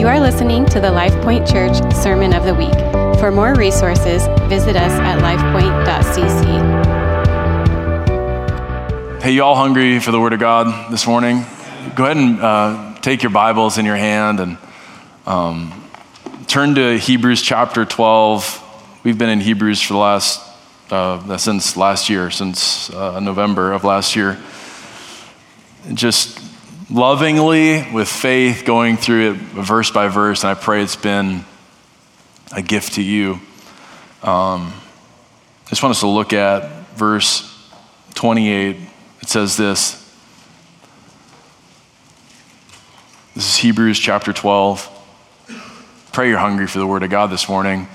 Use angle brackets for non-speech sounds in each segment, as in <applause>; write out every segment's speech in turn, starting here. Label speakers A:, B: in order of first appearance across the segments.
A: You are listening to the LifePoint Church Sermon of the Week. For more resources, visit us at lifepoint.cc.
B: Hey, you all hungry for the Word of God this morning? Go ahead and uh, take your Bibles in your hand and um, turn to Hebrews chapter 12. We've been in Hebrews for the last, uh, since last year, since uh, November of last year. Just lovingly, with faith, going through it verse by verse, and I pray it's been a gift to you. Um, I just want us to look at verse 28. It says this. This is Hebrews chapter 12. Pray you're hungry for the Word of God this morning.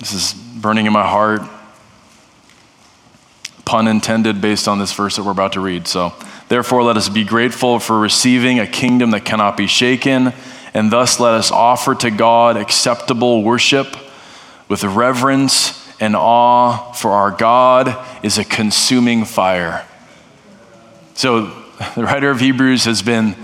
B: This is burning in my heart. Pun intended based on this verse that we're about to read. So, Therefore, let us be grateful for receiving a kingdom that cannot be shaken, and thus let us offer to God acceptable worship with reverence and awe, for our God is a consuming fire. So, <laughs> the writer of Hebrews has been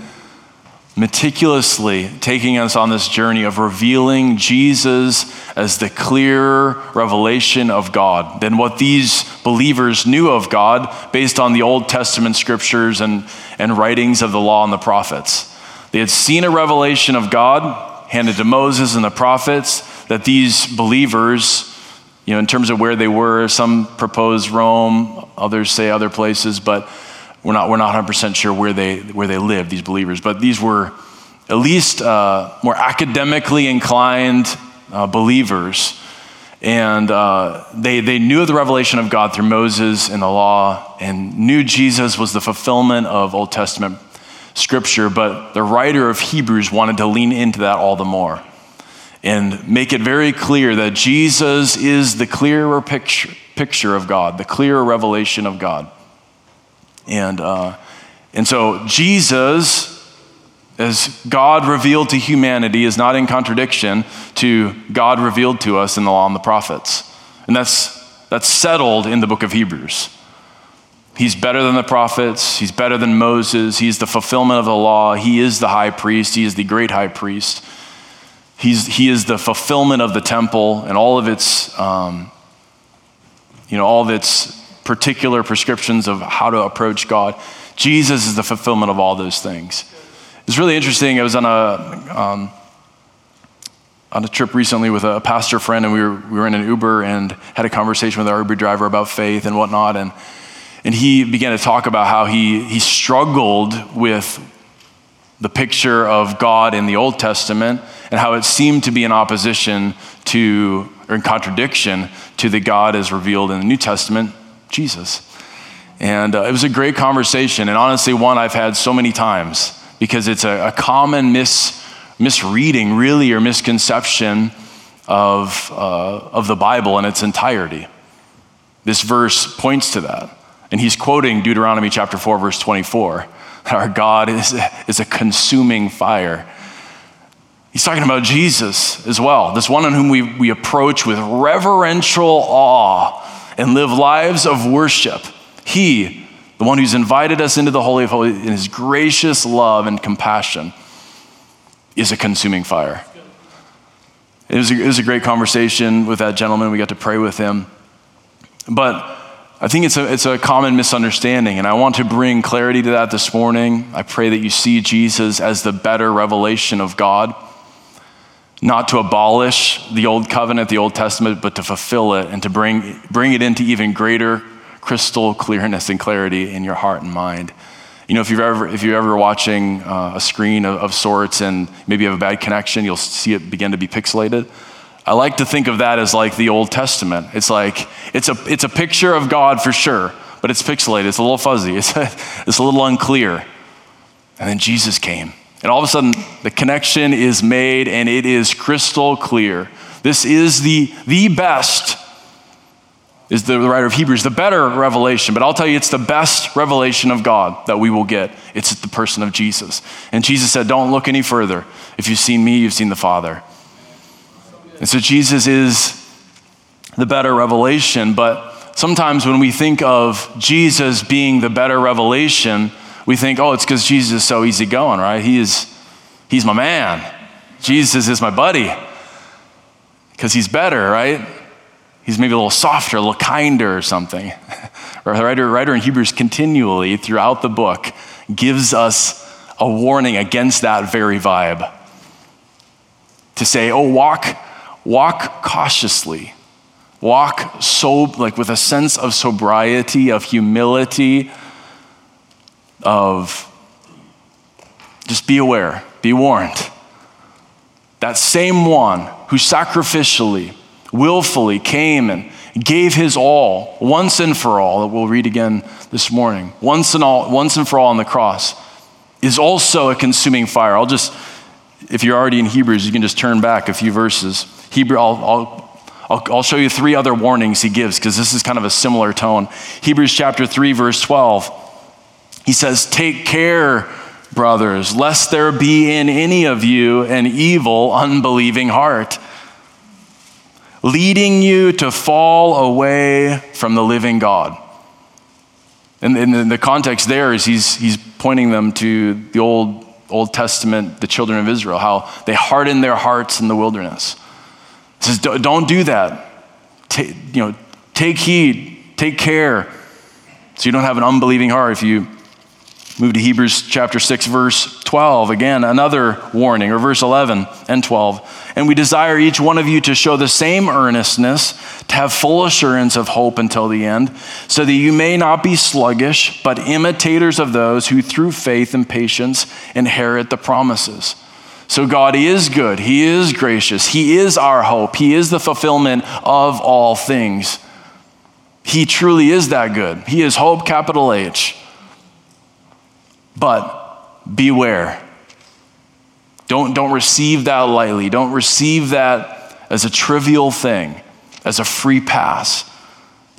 B: meticulously taking us on this journey of revealing Jesus as the clear revelation of God than what these believers knew of God based on the Old Testament scriptures and, and writings of the law and the prophets. They had seen a revelation of God handed to Moses and the prophets that these believers, you know, in terms of where they were, some propose Rome, others say other places, but we're not, we're not 100% sure where they, where they lived, these believers, but these were at least uh, more academically inclined uh, believers. And uh, they, they knew the revelation of God through Moses and the law and knew Jesus was the fulfillment of Old Testament scripture. But the writer of Hebrews wanted to lean into that all the more and make it very clear that Jesus is the clearer picture, picture of God, the clearer revelation of God. And, uh, and so Jesus, as God revealed to humanity, is not in contradiction to God revealed to us in the law and the prophets. And that's, that's settled in the book of Hebrews. He's better than the prophets. He's better than Moses. He's the fulfillment of the law. He is the high priest. He is the great high priest. He's, he is the fulfillment of the temple and all of its, um, you know, all of its particular prescriptions of how to approach God. Jesus is the fulfillment of all those things. It's really interesting. I was on a um, on a trip recently with a pastor friend, and we were we were in an Uber and had a conversation with our Uber driver about faith and whatnot, and and he began to talk about how he he struggled with the picture of God in the Old Testament and how it seemed to be in opposition to or in contradiction to the God as revealed in the New Testament. Jesus. And uh, it was a great conversation, and honestly, one I've had so many times because it's a, a common mis, misreading, really, or misconception of, uh, of the Bible in its entirety. This verse points to that. And he's quoting Deuteronomy chapter 4, verse 24. that Our God is, is a consuming fire. He's talking about Jesus as well, this one on whom we, we approach with reverential awe and live lives of worship. He, the one who's invited us into the Holy of Holies in his gracious love and compassion, is a consuming fire. It was, a, it was a great conversation with that gentleman. We got to pray with him. But I think it's a, it's a common misunderstanding, and I want to bring clarity to that this morning. I pray that you see Jesus as the better revelation of God not to abolish the old covenant, the Old Testament, but to fulfill it and to bring, bring it into even greater crystal clearness and clarity in your heart and mind. You know, if you're ever, if you're ever watching uh, a screen of, of sorts and maybe you have a bad connection, you'll see it begin to be pixelated. I like to think of that as like the Old Testament. It's like, it's a, it's a picture of God for sure, but it's pixelated. It's a little fuzzy. <laughs> It's a, it's a little unclear. And then Jesus came and all of a sudden, the connection is made and it is crystal clear. This is the, the best, is the writer of Hebrews, the better revelation. But I'll tell you, it's the best revelation of God that we will get. It's the person of Jesus. And Jesus said, Don't look any further. If you've seen me, you've seen the Father. And so Jesus is the better revelation. But sometimes when we think of Jesus being the better revelation, we think, oh, it's because Jesus is so easygoing, right? He is, he's my man. Jesus is my buddy because he's better, right? He's maybe a little softer, a little kinder or something. <laughs> Or the writer, writer in Hebrews continually throughout the book gives us a warning against that very vibe. To say, oh, walk, walk cautiously. Walk so like with a sense of sobriety, of humility, of just be aware, be warned. That same one who sacrificially, willfully came and gave his all once and for all, that we'll read again this morning, once and, all, once and for all on the cross, is also a consuming fire. I'll just, if you're already in Hebrews, you can just turn back a few verses. Hebrew, I'll, I'll I'll, I'll, show you three other warnings he gives because this is kind of a similar tone. Hebrews chapter 3, verse 12. He says, Take care, brothers, lest there be in any of you an evil, unbelieving heart, leading you to fall away from the living God. And, and the context there is he's, he's pointing them to the Old, Old Testament, the children of Israel, how they hardened their hearts in the wilderness. He says, don't do that. Take, you know, take heed, take care, so you don't have an unbelieving heart. If you move to Hebrews chapter 6, verse 12, again, another warning, or verse 11 and 12. And we desire each one of you to show the same earnestness, to have full assurance of hope until the end, so that you may not be sluggish, but imitators of those who through faith and patience inherit the promises. So God is good. He is gracious. He is our hope. He is the fulfillment of all things. He truly is that good. He is hope, capital H. But beware. Don't, don't receive that lightly. Don't receive that as a trivial thing, as a free pass.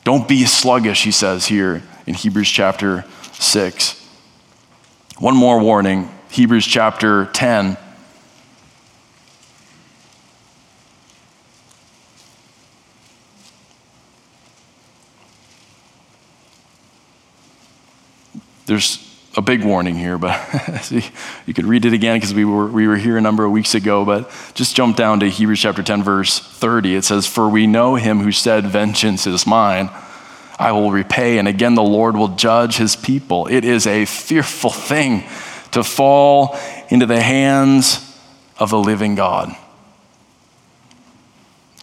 B: Don't be sluggish, he says here in Hebrews chapter 6. One more warning Hebrews chapter 10 There's a big warning here, but <laughs> you could read it again because we were, we were here a number of weeks ago. But just jump down to Hebrews chapter 10, verse 30. It says, For we know him who said, Vengeance is mine. I will repay, and again the Lord will judge his people. It is a fearful thing to fall into the hands of a living God.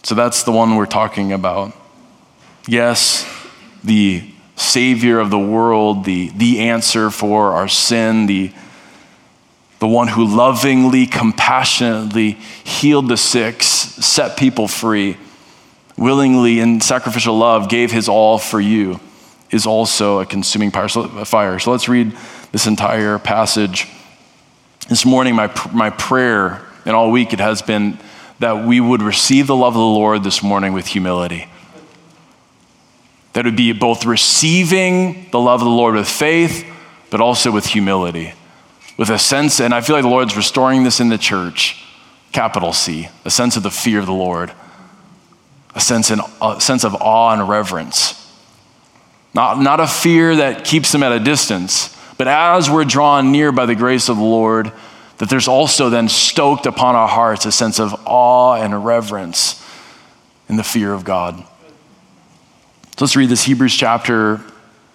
B: So that's the one we're talking about. Yes, the Savior of the world, the, the answer for our sin, the, the one who lovingly, compassionately healed the sick, set people free, willingly in sacrificial love gave his all for you, is also a consuming fire. So let's read this entire passage. This morning, my, my prayer and all week it has been that we would receive the love of the Lord this morning with humility that would be both receiving the love of the Lord with faith, but also with humility, with a sense, and I feel like the Lord's restoring this in the church, capital C, a sense of the fear of the Lord, a sense, in, a sense of awe and reverence. Not, not a fear that keeps them at a distance, but as we're drawn near by the grace of the Lord, that there's also then stoked upon our hearts a sense of awe and reverence in the fear of God. So let's read this Hebrews chapter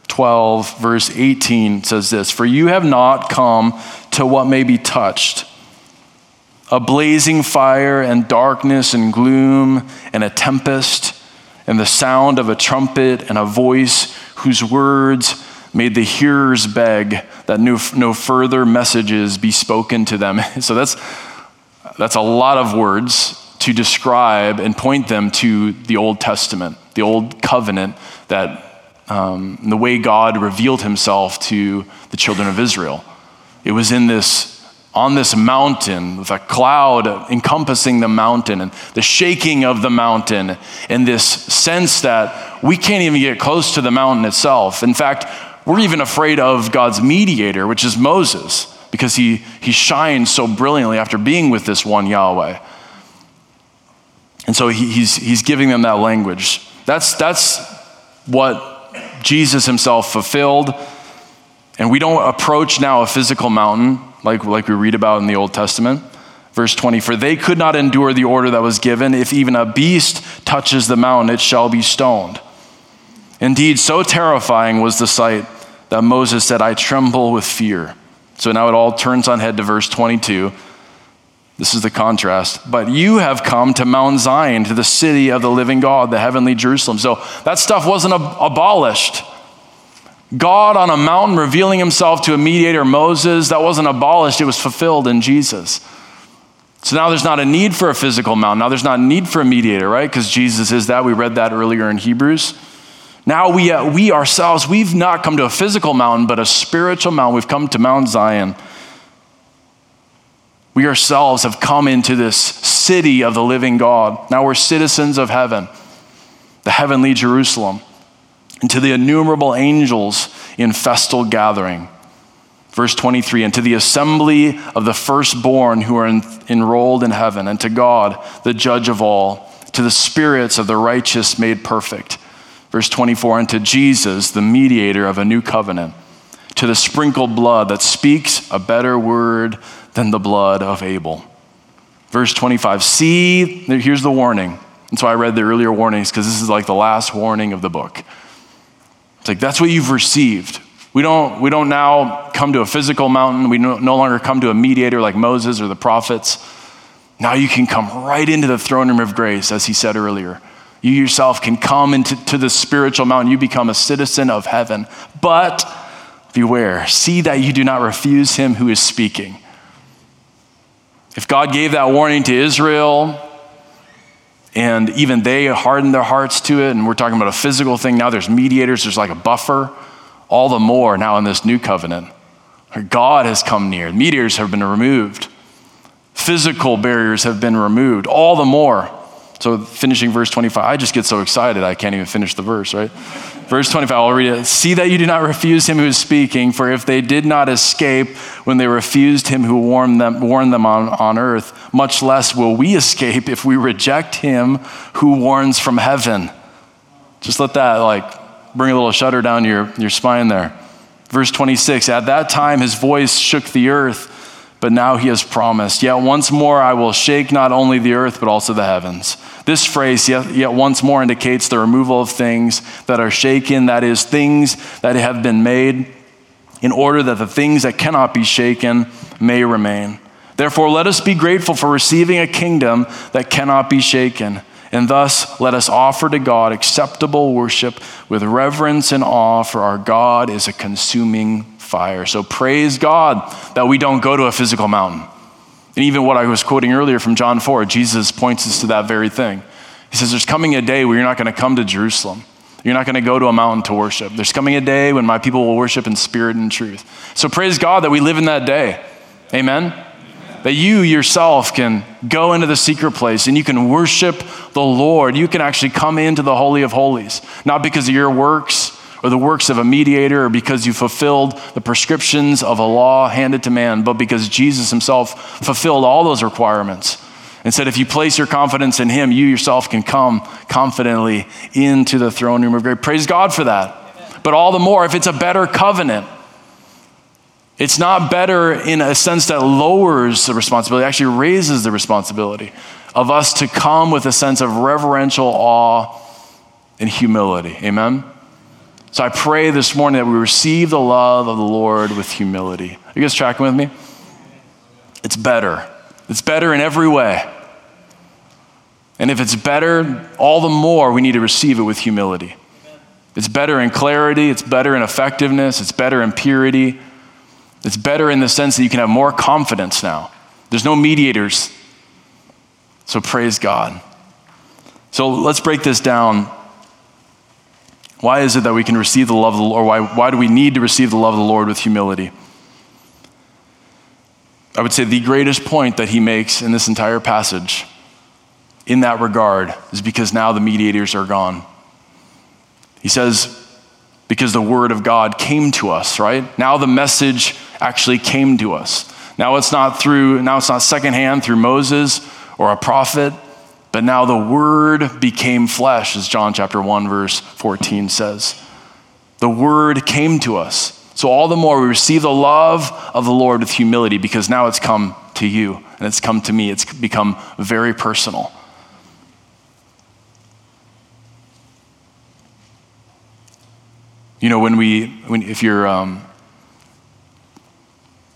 B: 12, verse 18 says this For you have not come to what may be touched a blazing fire and darkness and gloom and a tempest and the sound of a trumpet and a voice whose words made the hearers beg that no, no further messages be spoken to them. <laughs> So that's, that's a lot of words to describe and point them to the Old Testament the old covenant that um, the way God revealed himself to the children of Israel. It was in this, on this mountain with a cloud encompassing the mountain and the shaking of the mountain and this sense that we can't even get close to the mountain itself. In fact, we're even afraid of God's mediator, which is Moses, because he, he shines so brilliantly after being with this one Yahweh. And so he, he's, he's giving them that language. That's, that's what Jesus himself fulfilled. And we don't approach now a physical mountain like, like we read about in the Old Testament. Verse 20, for they could not endure the order that was given. If even a beast touches the mountain, it shall be stoned. Indeed, so terrifying was the sight that Moses said, I tremble with fear. So now it all turns on head to verse 22. This is the contrast. But you have come to Mount Zion, to the city of the living God, the heavenly Jerusalem. So that stuff wasn't ab- abolished. God on a mountain revealing himself to a mediator, Moses, that wasn't abolished, it was fulfilled in Jesus. So now there's not a need for a physical mountain. Now there's not a need for a mediator, right? Because Jesus is that. We read that earlier in Hebrews. Now we, uh, we ourselves, we've not come to a physical mountain, but a spiritual mountain. We've come to Mount Zion. We ourselves have come into this city of the living God. Now we're citizens of heaven, the heavenly Jerusalem, and to the innumerable angels in festal gathering. Verse 23 And to the assembly of the firstborn who are en- enrolled in heaven, and to God, the judge of all, to the spirits of the righteous made perfect. Verse 24 And to Jesus, the mediator of a new covenant, to the sprinkled blood that speaks a better word than the blood of Abel. Verse 25 See, here's the warning. And so I read the earlier warnings because this is like the last warning of the book. It's like that's what you've received. We don't, we don't now come to a physical mountain. We no, no longer come to a mediator like Moses or the prophets. Now you can come right into the throne room of grace, as he said earlier. You yourself can come into to the spiritual mountain. You become a citizen of heaven. But beware, see that you do not refuse him who is speaking. If God gave that warning to Israel, and even they hardened their hearts to it, and we're talking about a physical thing, now there's mediators, there's like a buffer all the more now in this new covenant. God has come near, mediators have been removed, physical barriers have been removed, all the more. So, finishing verse 25, I just get so excited I can't even finish the verse, right? Verse 25, I'll read it. See that you do not refuse him who is speaking, for if they did not escape when they refused him who warned them, warned them on, on earth, much less will we escape if we reject him who warns from heaven. Just let that, like, bring a little shudder down your, your spine there. Verse 26 At that time his voice shook the earth, but now he has promised, Yet once more I will shake not only the earth, but also the heavens. This phrase, yet, yet once more, indicates the removal of things that are shaken, that is, things that have been made, in order that the things that cannot be shaken may remain. Therefore, let us be grateful for receiving a kingdom that cannot be shaken and thus, let us offer to God acceptable worship with reverence and awe, for our God is a consuming fire. So praise God that we don't go to a physical mountain. And even what I was quoting earlier from John 4, Jesus points us to that very thing. He says, There's coming a day where you're not going to come to Jerusalem. You're not going to go to a mountain to worship. There's coming a day when my people will worship in spirit and truth. So praise God that we live in that day. Amen that you yourself can go into the secret place and you can worship the Lord. You can actually come into the Holy of Holies, not because of your works or the works of a mediator or because you fulfilled the prescriptions of a law handed to man, but because Jesus himself fulfilled all those requirements. And said, if you place your confidence in him, you yourself can come confidently into the throne room of grace. Praise God for that. But all the more if it's a better covenant it's not better in a sense that lowers the responsibility, actually raises the responsibility of us to come with a sense of reverential awe and humility. Amen? So I pray this morning that we receive the love of the Lord with humility. Are you guys tracking with me? It's better. It's better in every way. And if it's better, all the more we need to receive it with humility. It's better in clarity, it's better in effectiveness, it's better in purity. It's better in the sense that you can have more confidence now. There's no mediators. So praise God. So let's break this down. Why is it that we can receive the love of the Lord? Why, why do we need to receive the love of the Lord with humility? I would say the greatest point that he makes in this entire passage in that regard is because now the mediators are gone. He says, because the word of God came to us, right? Now the message actually came to us. Now it's not through, now it's not secondhand through Moses or a prophet, but now the word became flesh, as John chapter 1, verse 14 says. The word came to us. So all the more we receive the love of the Lord with humility because now it's come to you and it's come to me. It's become very personal. You know, when we, when, if you're um,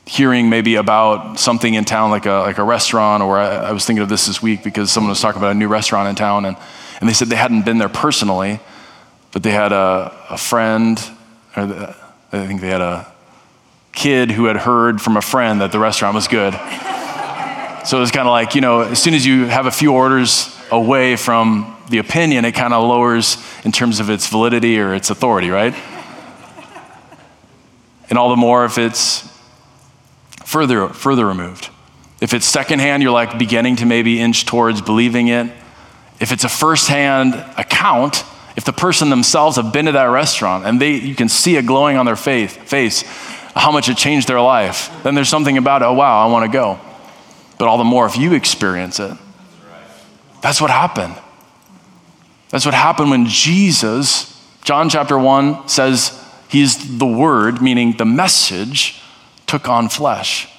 B: hearing maybe about something in town, like a, like a restaurant, or I, I was thinking of this this week because someone was talking about a new restaurant in town, and, and they said they hadn't been there personally, but they had a, a friend, or the, I think they had a kid who had heard from a friend that the restaurant was good. so it was kind of like, you know, as soon as you have a few orders away from the opinion, it kind of lowers in terms of its validity or its authority, right? and all the more if it's further, further removed. If it's secondhand, you're like beginning to maybe inch towards believing it. If it's a firsthand account, if the person themselves have been to that restaurant and they, you can see it glowing on their face, face how much it changed their life, then there's something about oh wow, I want to go. But all the more if you experience it. That's what happened. That's what happened when Jesus, John chapter 1 says, He's the Word, meaning the message, took on flesh.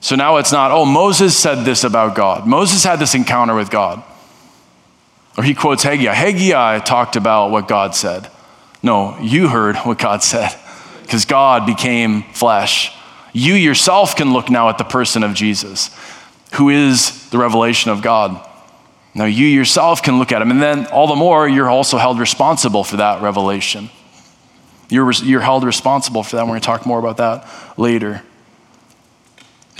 B: So now it's not, oh, Moses said this about God. Moses had this encounter with God. Or he quotes Haggai. Haggai talked about what God said. No, you heard what God said because God became flesh. You yourself can look now at the person of Jesus, who is the revelation of God. Now, you yourself can look at him, and then all the more, you're also held responsible for that revelation. You're, you're held responsible for that. We're going to talk more about that later.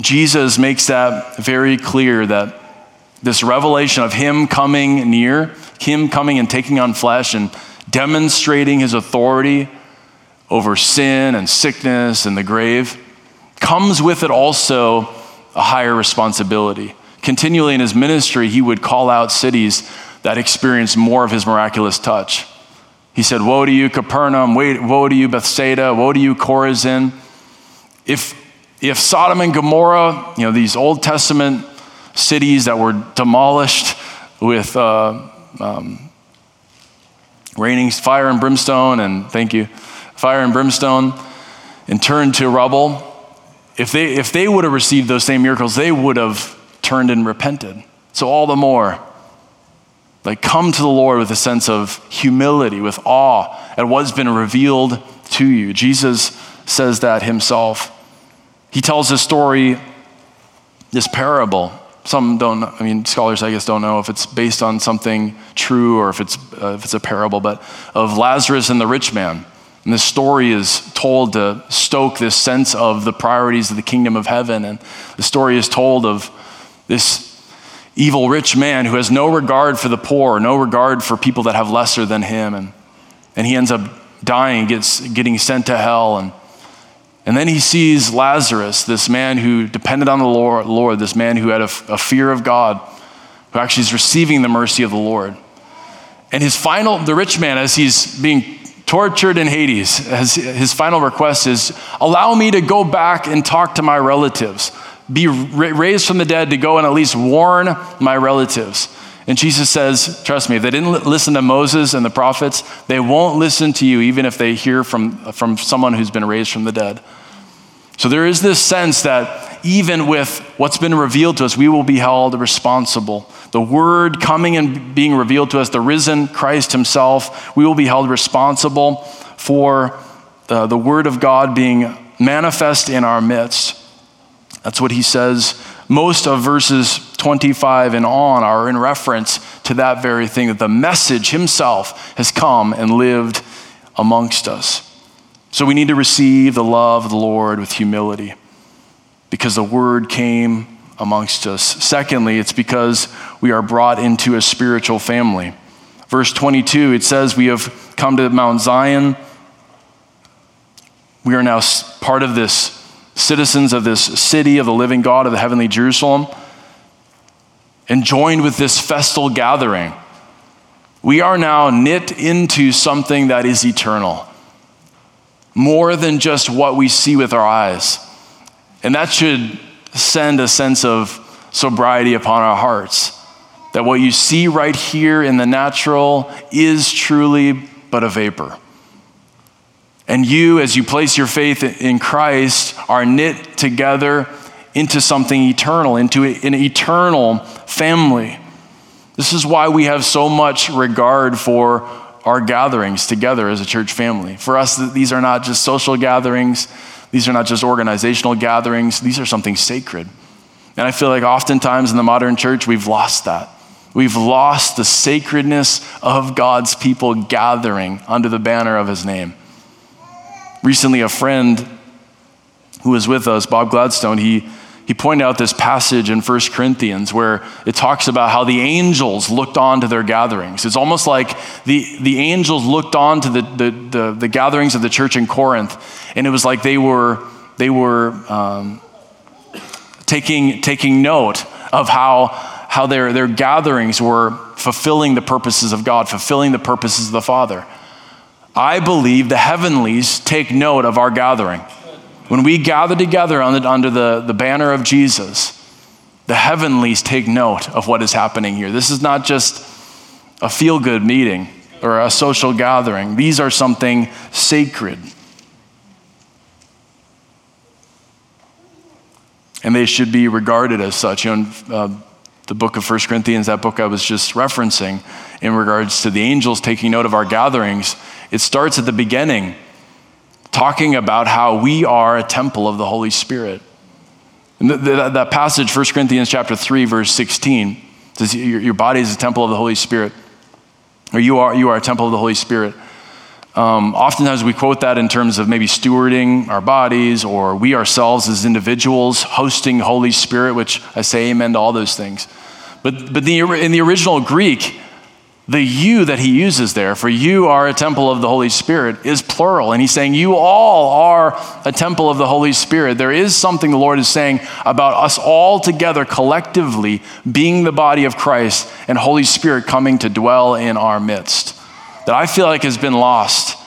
B: Jesus makes that very clear that this revelation of Him coming near, Him coming and taking on flesh and demonstrating His authority over sin and sickness and the grave, comes with it also a higher responsibility. Continually in His ministry, He would call out cities that experienced more of His miraculous touch. He said, Woe to you, Capernaum, woe to you, Bethsaida, woe to you, Chorazin. If, if Sodom and Gomorrah, you know, these Old Testament cities that were demolished with uh, um, raining fire and brimstone, and thank you, fire and brimstone, and turned to rubble, if they, if they would have received those same miracles, they would have turned and repented. So, all the more, like, come to the Lord with a sense of humility, with awe at what's been revealed to you. Jesus says that himself. He tells this story, this parable. Some don't, I mean, scholars, I guess, don't know if it's based on something true or if it's, uh, if it's a parable, but of Lazarus and the rich man. And this story is told to stoke this sense of the priorities of the kingdom of heaven. And the story is told of this evil rich man who has no regard for the poor, no regard for people that have lesser than him. And, and he ends up dying, gets, getting sent to hell. And, and then he sees Lazarus, this man who depended on the Lord, Lord this man who had a, a fear of God, who actually is receiving the mercy of the Lord. And his final, the rich man, as he's being tortured in Hades, as his final request is, allow me to go back and talk to my relatives be raised from the dead to go and at least warn my relatives. And Jesus says, Trust me, if they didn't listen to Moses and the prophets, they won't listen to you, even if they hear from, from someone who's been raised from the dead. So there is this sense that even with what's been revealed to us, we will be held responsible. The word coming and being revealed to us, the risen Christ himself, we will be held responsible for the, the word of God being manifest in our midst. That's what he says. Most of verses 25 and on are in reference to that very thing that the message himself has come and lived amongst us. So we need to receive the love of the Lord with humility because the word came amongst us. Secondly, it's because we are brought into a spiritual family. Verse 22, it says, We have come to Mount Zion. We are now part of this citizens of this city of the living God of the heavenly Jerusalem, and joined with this festal gathering. We are now knit into something that is eternal, more than just what we see with our eyes. And that should send a sense of sobriety upon our hearts. That what you see right here in the natural is truly but a vapor. And you, as you place your faith in Christ, are knit together into something eternal, into an eternal family. This is why we have so much regard for our gatherings together as a church family. For us, these are not just social gatherings, these are not just organizational gatherings, these are something sacred. And I feel like oftentimes in the modern church, we've lost that. We've lost the sacredness of God's people gathering under the banner of his name. Recently, a friend who was with us, Bob Gladstone, he, he pointed out this passage in 1 Corinthians where it talks about how the angels looked on to their gatherings. It's almost like the, the angels looked on to the, the, the, the gatherings of the church in Corinth, and it was like they were, they were um, taking, taking note of how, how their, their gatherings were fulfilling the purposes of God, fulfilling the purposes of the Father. I believe the heavenlies take note of our gathering. When we gather together under the, the banner of Jesus, the heavenlies take note of what is happening here. This is not just a feel good meeting or a social gathering, these are something sacred. And they should be regarded as such. You know, uh, the book of First Corinthians, that book I was just referencing, in regards to the angels taking note of our gatherings, it starts at the beginning, talking about how we are a temple of the Holy Spirit. And that passage, 1 Corinthians chapter 3, verse 16, says your, your body is a temple of the Holy Spirit. Or you are, you are a temple of the Holy Spirit. Um, oftentimes we quote that in terms of maybe stewarding our bodies or we ourselves as individuals hosting Holy Spirit, which I say amen to all those things. But, but the, in the original Greek, the you that he uses there, for you are a temple of the Holy Spirit, is plural. And he's saying, You all are a temple of the Holy Spirit. There is something the Lord is saying about us all together collectively being the body of Christ and Holy Spirit coming to dwell in our midst that I feel like has been lost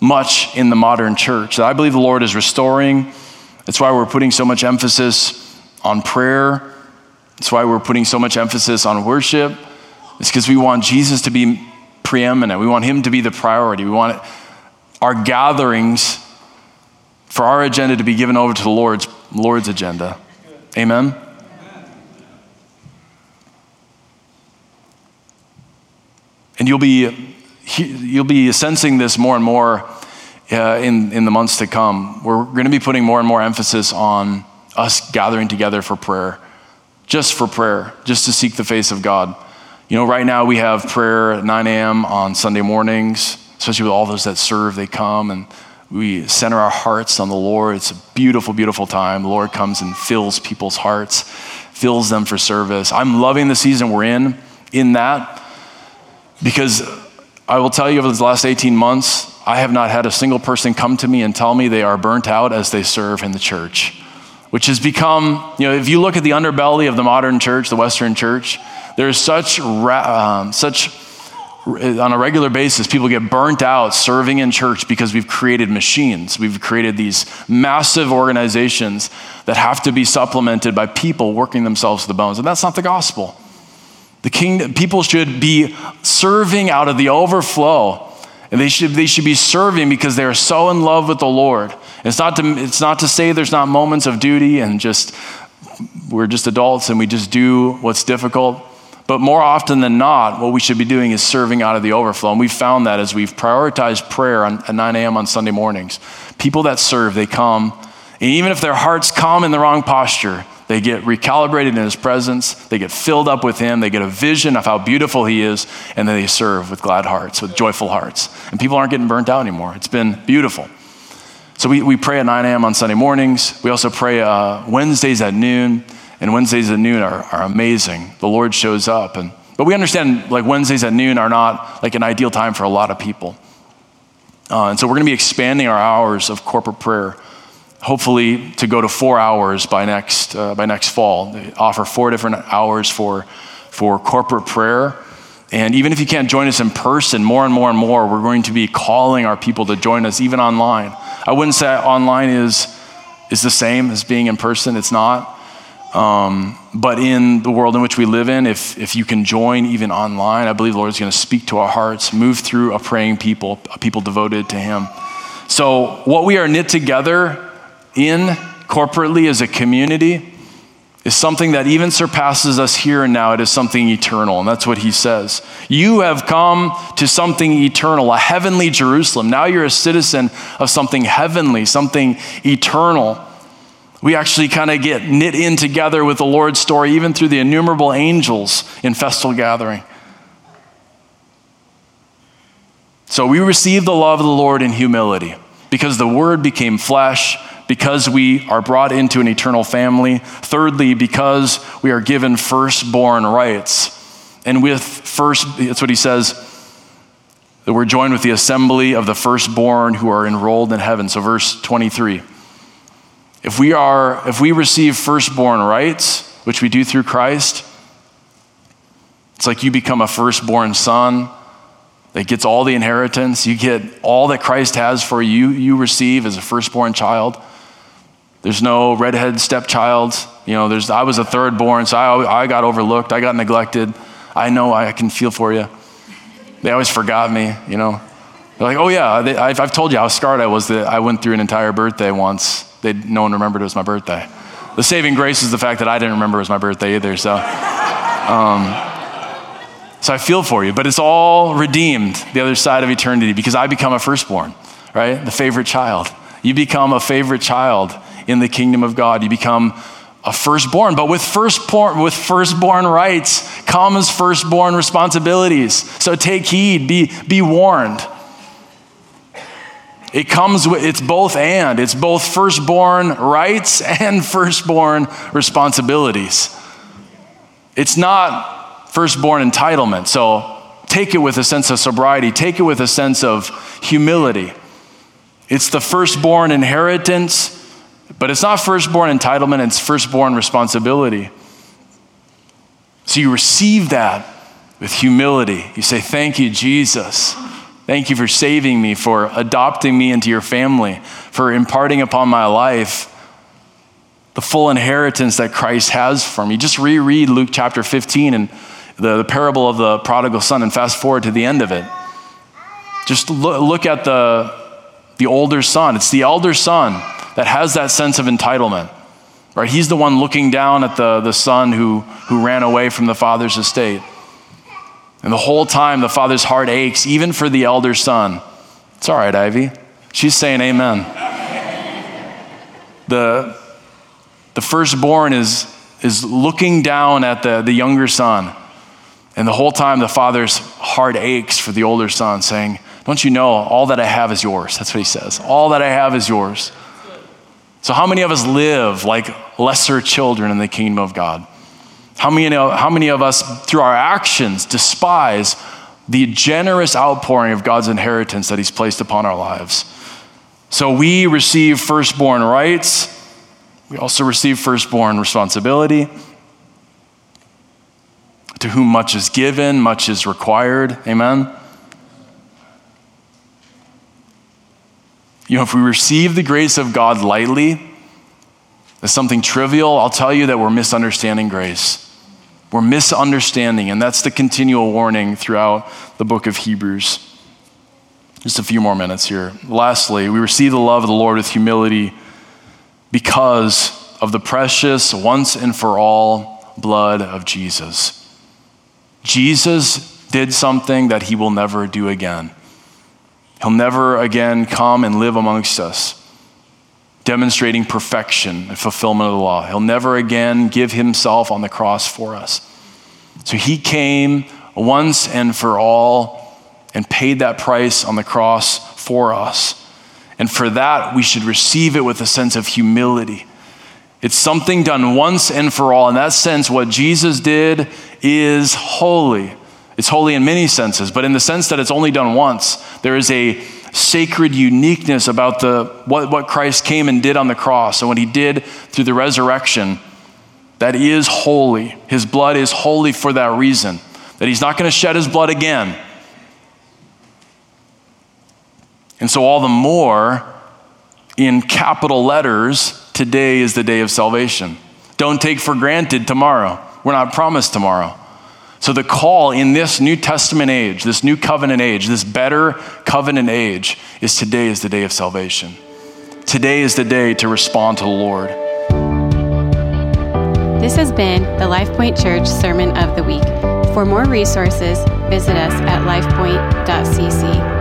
B: much in the modern church that I believe the Lord is restoring. That's why we're putting so much emphasis on prayer. That's why we're putting so much emphasis on worship. It's because we want Jesus to be preeminent. We want him to be the priority. We want our gatherings for our agenda to be given over to the Lord's, Lord's agenda. Amen? And you'll be, you'll be sensing this more and more uh, in, in the months to come. We're going to be putting more and more emphasis on us gathering together for prayer, just for prayer, just to seek the face of God. You know, right now we have prayer at 9 a.m. on Sunday mornings, especially with all those that serve, they come and we center our hearts on the Lord. It's a beautiful, beautiful time. The Lord comes and fills people's hearts, fills them for service. I'm loving the season we're in, in that, because I will tell you over the last 18 months, I have not had a single person come to me and tell me they are burnt out as they serve in the church, which has become, you know, if you look at the underbelly of the modern church, the Western church, there's such, um, such, on a regular basis, people get burnt out serving in church because we've created machines. We've created these massive organizations that have to be supplemented by people working themselves to the bones. And that's not the gospel. The king, people should be serving out of the overflow. And they should, they should be serving because they are so in love with the Lord. It's not, to, it's not to say there's not moments of duty and just we're just adults and we just do what's difficult. But more often than not, what we should be doing is serving out of the overflow. And we've found that as we've prioritized prayer on, at 9 a.m. on Sunday mornings. People that serve, they come, and even if their hearts come in the wrong posture, they get recalibrated in his presence, they get filled up with him, they get a vision of how beautiful he is, and then they serve with glad hearts, with joyful hearts. And people aren't getting burnt out anymore. It's been beautiful. So we, we pray at 9 a.m. on Sunday mornings. We also pray uh, Wednesdays at noon and Wednesdays at noon are, are amazing. The Lord shows up. And, but we understand like Wednesdays at noon are not like an ideal time for a lot of people. Uh, and so we're going to be expanding our hours of corporate prayer, hopefully to go to four hours by next, uh, by next fall. They offer four different hours for, for corporate prayer. And even if you can't join us in person, more and more and more, we're going to be calling our people to join us, even online. I wouldn't say online is, is the same as being in person, it's not. Um, but in the world in which we live in, if, if you can join even online, I believe the Lord is going to speak to our hearts, move through a praying people, a people devoted to Him. So, what we are knit together in corporately as a community is something that even surpasses us here and now. It is something eternal. And that's what he says. You have come to something eternal, a heavenly Jerusalem. Now you're a citizen of something heavenly, something eternal. We actually kind of get knit in together with the Lord's story, even through the innumerable angels in festal gathering. So we receive the love of the Lord in humility because the Word became flesh because we are brought into an eternal family. Thirdly, because we are given firstborn rights. And with first, that's what he says, that we're joined with the assembly of the firstborn who are enrolled in heaven. So, verse 23. If we are, if we receive firstborn rights, which we do through Christ, it's like you become a firstborn son that gets all the inheritance. You get all that Christ has for you, you receive as a firstborn child. There's no redhead stepchild. You know, there's, I was a third born, so I, I got overlooked. I got neglected. I know I can feel for you. They always forgot me, you know. They're like, oh, yeah, they, I've, I've, told you how scarred I was that I went through an entire birthday once. They, no one remembered it was my birthday. The saving grace is the fact that I didn't remember it was my birthday either. So, um, so I feel for you. But it's all redeemed the other side of eternity because I become a firstborn, right? The favorite child. You become a favorite child in the kingdom of God. You become a firstborn. But with firstborn, with firstborn rights comes firstborn responsibilities. So take heed, be, be warned. It comes with, it's both and. It's both firstborn rights and firstborn responsibilities. It's not firstborn entitlement. So take it with a sense of sobriety, take it with a sense of humility. It's the firstborn inheritance but it's not firstborn entitlement, it's firstborn responsibility. So you receive that with humility. You say, Thank you, Jesus. Thank you for saving me, for adopting me into your family, for imparting upon my life the full inheritance that Christ has for me. Just reread Luke chapter 15 and the, the parable of the prodigal son and fast forward to the end of it. Just look, look at the, the older son. It's the elder son that has that sense of entitlement. Right? He's the one looking down at the, the son who, who ran away from the father's estate. And the whole time, the father's heart aches, even for the elder son. It's all right, Ivy. She's saying amen. The, the firstborn is, is looking down at the, the younger son. And the whole time, the father's heart aches for the older son, saying, Don't you know all that I have is yours? That's what he says. All that I have is yours. So, how many of us live like lesser children in the kingdom of God? How many, how many of us, through our actions, despise the generous outpouring of God's inheritance that He's placed upon our lives? So, we receive firstborn rights, we also receive firstborn responsibility. To whom much is given, much is required. Amen. You know, if we receive the grace of God lightly, as something trivial, I'll tell you that we're misunderstanding grace. We're misunderstanding, and that's the continual warning throughout the book of Hebrews. Just a few more minutes here. Lastly, we receive the love of the Lord with humility because of the precious, once and for all blood of Jesus. Jesus did something that he will never do again. He'll never again come and live amongst us, demonstrating perfection and fulfillment of the law. He'll never again give himself on the cross for us. So he came once and for all and paid that price on the cross for us. And for that, we should receive it with a sense of humility. It's something done once and for all. In that sense, what Jesus did is holy. It's holy in many senses, but in the sense that it's only done once, there is a sacred uniqueness about the, what, what Christ came and did on the cross and what he did through the resurrection that is holy. His blood is holy for that reason, that he's not going to shed his blood again. And so, all the more, in capital letters, today is the day of salvation. Don't take for granted tomorrow. We're not promised tomorrow. So, the call in this New Testament age, this new covenant age, this better covenant age, is today is the day of salvation. Today is the day to respond to the Lord.
A: This has been the LifePoint Church Sermon of the Week. For more resources, visit us at lifepoint.cc.